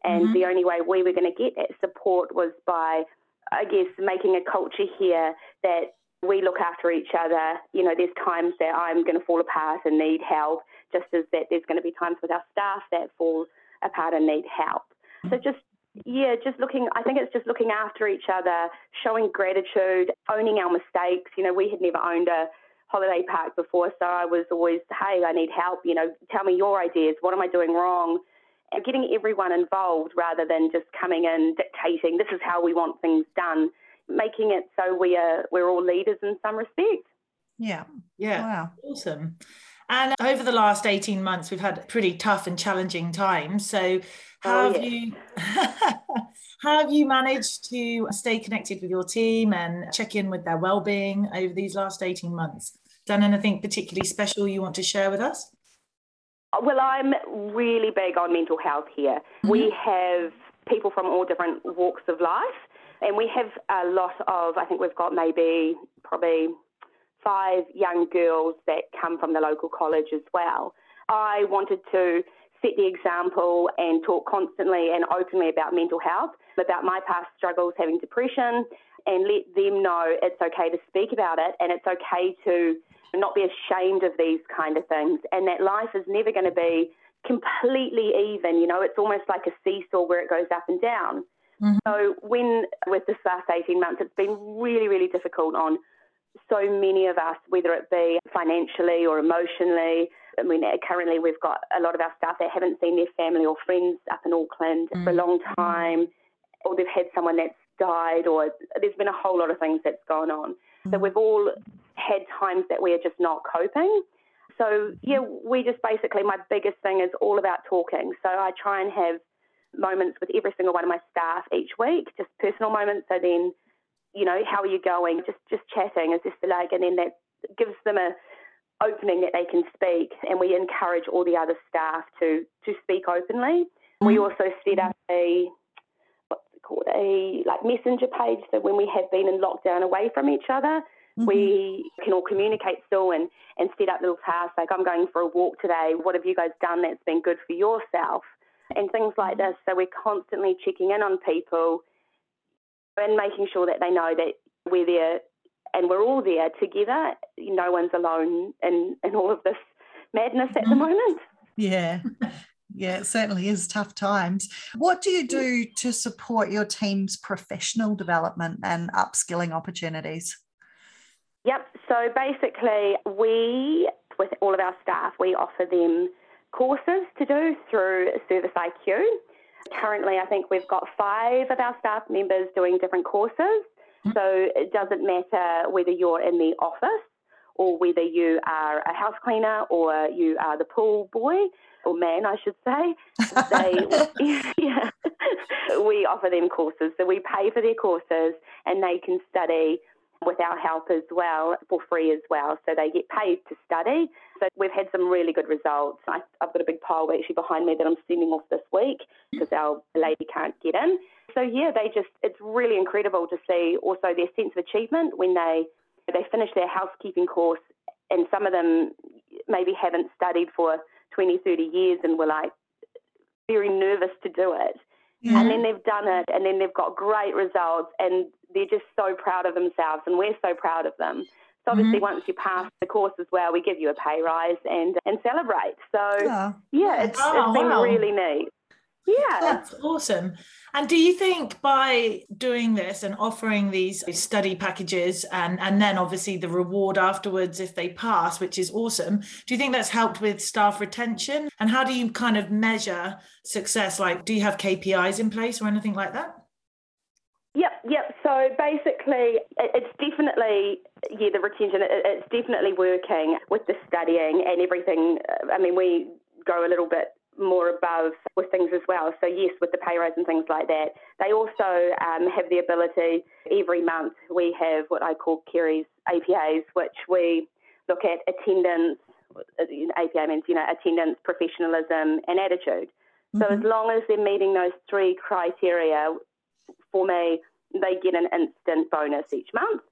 And mm-hmm. the only way we were going to get that support was by, I guess, making a culture here that we look after each other. You know, there's times that I'm going to fall apart and need help, just as that there's going to be times with our staff that fall apart and need help. So just yeah, just looking, I think it's just looking after each other, showing gratitude, owning our mistakes. You know, we had never owned a holiday park before, so I was always, hey, I need help. You know, tell me your ideas. What am I doing wrong? And getting everyone involved rather than just coming in dictating this is how we want things done, making it so we are we're all leaders in some respect. Yeah. Yeah. Wow. Awesome. And over the last 18 months, we've had pretty tough and challenging times. So, how oh, have you how have you managed to stay connected with your team and check in with their well-being over these last 18 months? Done anything particularly special you want to share with us? Well, I'm really big on mental health here. Mm-hmm. We have people from all different walks of life, and we have a lot of, I think we've got maybe probably five young girls that come from the local college as well. I wanted to set the example and talk constantly and openly about mental health, about my past struggles having depression, and let them know it's okay to speak about it and it's okay to not be ashamed of these kind of things, and that life is never going to be completely even. You know, it's almost like a seesaw where it goes up and down. Mm-hmm. So when with this last 18 months, it's been really, really difficult on so many of us, whether it be financially or emotionally. I mean, currently we've got a lot of our staff that haven't seen their family or friends up in Auckland mm-hmm. for a long time, or they've had someone that's died, or there's been a whole lot of things that's gone on. Mm-hmm. So we've all had times that we're just not coping. So, yeah, we just basically, my biggest thing is all about talking. So I try and have moments with every single one of my staff each week, just personal moments. So then, you know, how are you going? Just just chatting is just the like, and then that gives them a opening that they can speak, and we encourage all the other staff to to speak openly. Mm-hmm. We also set up a what's it called a like messenger page. So when we have been in lockdown away from each other, Mm-hmm. We can all communicate still and, and set up little tasks like, I'm going for a walk today. What have you guys done that's been good for yourself? And things like this. So we're constantly checking in on people and making sure that they know that we're there and we're all there together. No one's alone in, in all of this madness at the mm-hmm. moment. Yeah. Yeah, it certainly is tough times. What do you do to support your team's professional development and upskilling opportunities? Yep. So basically, we, with all of our staff, we offer them courses to do through Service IQ. Currently, I think we've got five of our staff members doing different courses. Mm-hmm. So it doesn't matter whether you're in the office or whether you are a house cleaner or you are the pool boy or man, I should say. They, yeah, we offer them courses. So we pay for their courses and they can study with our help as well for free as well. So they get paid to study. So we've had some really good results. I, have got a big pile actually behind me that I'm sending off this week because our lady can't get in. So yeah, they just it's really incredible to see also their sense of achievement when they they finish their housekeeping course and some of them maybe haven't studied for 20, 30 years and were like very nervous to do it. And then they've done it and then they've got great results and they're just so proud of themselves and we're so proud of them. So obviously, mm-hmm. once you pass the course as well, we give you a pay rise and and celebrate. So yeah, yeah it's, oh, it's been wow. really neat. Yeah. That's awesome. And do you think by doing this and offering these study packages and, and then obviously the reward afterwards if they pass, which is awesome, do you think that's helped with staff retention? And how do you kind of measure success? Like, do you have KPIs in place or anything like that? Yep, yep. So basically, it's definitely, yeah, the retention, it's definitely working with the studying and everything. I mean, we go a little bit more above with things as well. So yes, with the pay rise and things like that. They also um, have the ability every month we have what I call Kerry's APAs, which we look at attendance. APA means you know attendance, professionalism, and attitude. Mm-hmm. So as long as they're meeting those three criteria, for me, they get an instant bonus each month.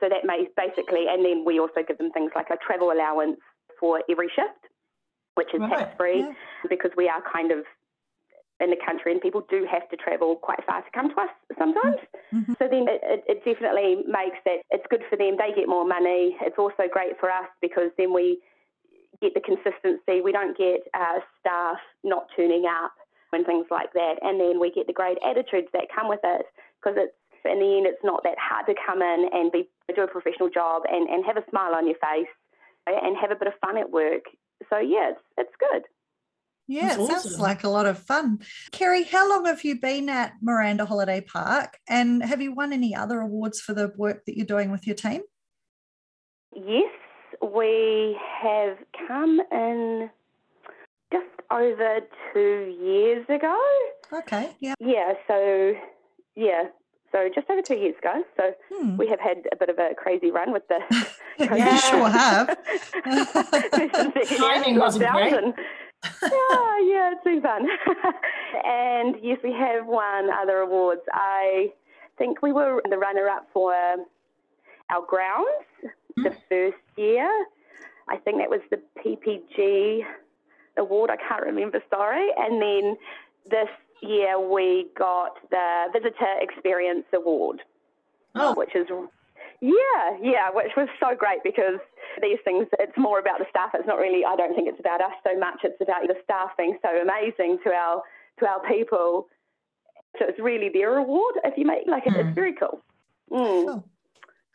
So that may basically, and then we also give them things like a travel allowance for every shift which is right. tax free yeah. because we are kind of in the country and people do have to travel quite far to come to us sometimes. Mm-hmm. So then it, it, definitely makes that it's good for them. They get more money. It's also great for us because then we get the consistency. We don't get uh, staff not turning up and things like that. And then we get the great attitudes that come with it because it's in the end, it's not that hard to come in and be do a professional job and, and have a smile on your face and have a bit of fun at work so yeah, it's it's good. Yeah, That's it awesome. sounds like a lot of fun. Kerry, how long have you been at Miranda Holiday Park and have you won any other awards for the work that you're doing with your team? Yes, we have come in just over two years ago. Okay, yeah. Yeah, so yeah, so just over two years ago. So hmm. we have had a bit of a crazy run with the. yeah, sure have. Timing wasn't great. Yeah, yeah, it's been fun. and yes, we have won other awards. I think we were the runner-up for our grounds hmm. the first year. I think that was the PPG award. I can't remember, sorry. And then this year we got the Visitor Experience Award, oh. which is yeah, yeah, which was so great because these things, it's more about the staff. It's not really, I don't think it's about us so much. It's about the staff being so amazing to our to our people. So it's really their award, if you make like mm. it's very cool. Mm. Cool.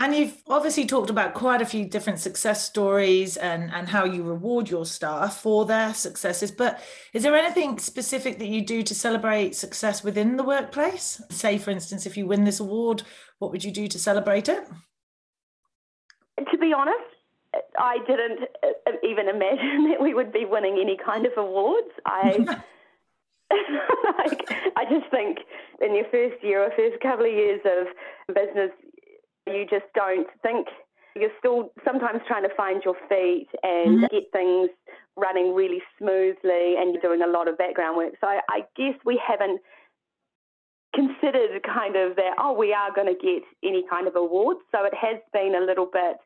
And you've obviously talked about quite a few different success stories and, and how you reward your staff for their successes. But is there anything specific that you do to celebrate success within the workplace? Say, for instance, if you win this award, what would you do to celebrate it? To be honest, I didn't even imagine that we would be winning any kind of awards. I. like, I just think in your first year or first couple of years of business, you just don't think you're still sometimes trying to find your feet and mm-hmm. get things running really smoothly and you're doing a lot of background work. So I, I guess we haven't considered kind of that, oh, we are going to get any kind of award. So it has been a little bit,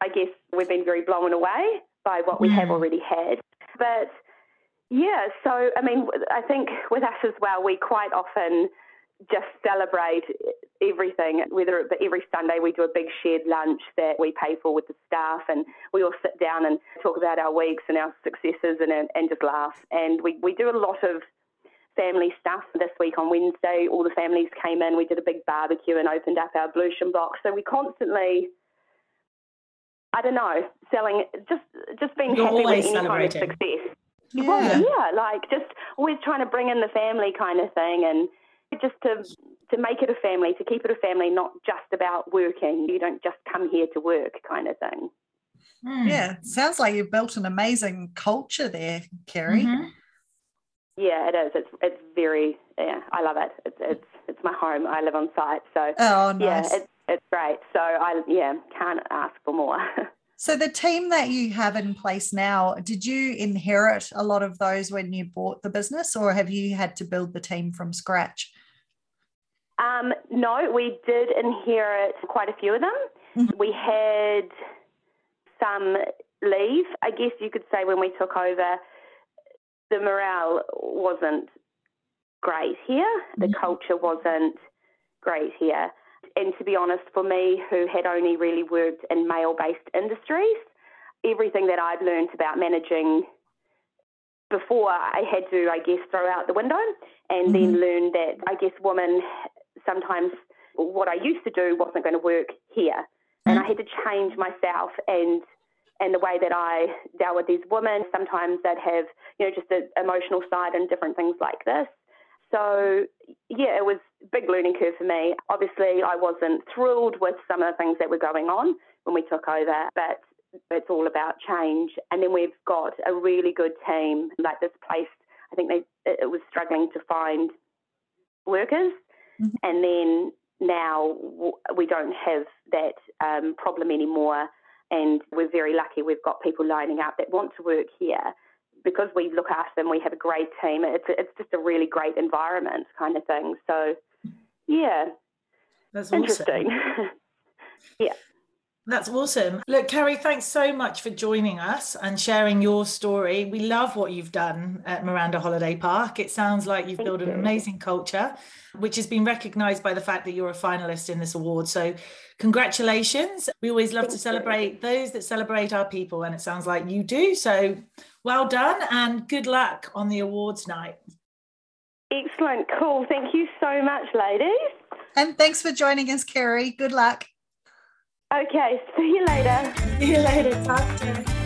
I guess we've been very blown away by what we have mm. already had. But yeah, so I mean, I think with us as well, we quite often just celebrate everything, whether it be every Sunday we do a big shared lunch that we pay for with the staff and we all sit down and talk about our weeks and our successes and, and just laugh. And we, we do a lot of family stuff this week on Wednesday. All the families came in, we did a big barbecue and opened up our Bluesham box. So we constantly I don't know, selling just just being You're happy with always any kind of success. Yeah. Well, yeah, like just always trying to bring in the family kind of thing and just to to make it a family, to keep it a family, not just about working. You don't just come here to work kind of thing. Mm. Yeah, sounds like you've built an amazing culture there, Kerry. Mhm. Yeah, it is. It's it's very yeah, I love it. It's it's it's my home. I live on site, so Oh, yeah, nice. it's it's great. So I yeah, can't ask for more. so the team that you have in place now, did you inherit a lot of those when you bought the business, or have you had to build the team from scratch? Um, no, we did inherit quite a few of them. Mhm. We had some leave. I guess you could say when we took over, the morale wasn't great here. The Mhm. culture wasn't great here. And to be honest, for me, who had only really worked in male based industries, everything that I'd learned about managing before I had to, I guess, throw out the window and then learn that I guess women sometimes what I used to do wasn't going to work here. And I had to change myself and and the way that I dealt with these women. Sometimes they'd have, you know, just an emotional side and different things like this. So yeah, it was a big learning curve for me. Obviously I wasn't thrilled with some of the things that were going on when we took over, but it's all about change. And then we've got a really good team. Like this place, I think they it was struggling to find workers, Mhm. and then now we don't have that um, problem anymore. And we're very lucky. We've got people lining up that want to work here because we look after them. We have a great team. It's it's just a really great environment, kind of thing. So, yeah, That's awesome. interesting. That's awesome. Look, Kerry, thanks so much for joining us and sharing your story. We love what you've done at Miranda Holiday Park. It sounds like you've Thank built an amazing culture, which has been recognised by the fact that you're a finalist in this award. So, congratulations. We always love to Thank you. celebrate those that celebrate our people, and it sounds like you do. So, well done and good luck on the awards night. Excellent, cool. Thank you so much, ladies. And thanks for joining us, Kerry. Good luck. Okay, see you later. See you later. You.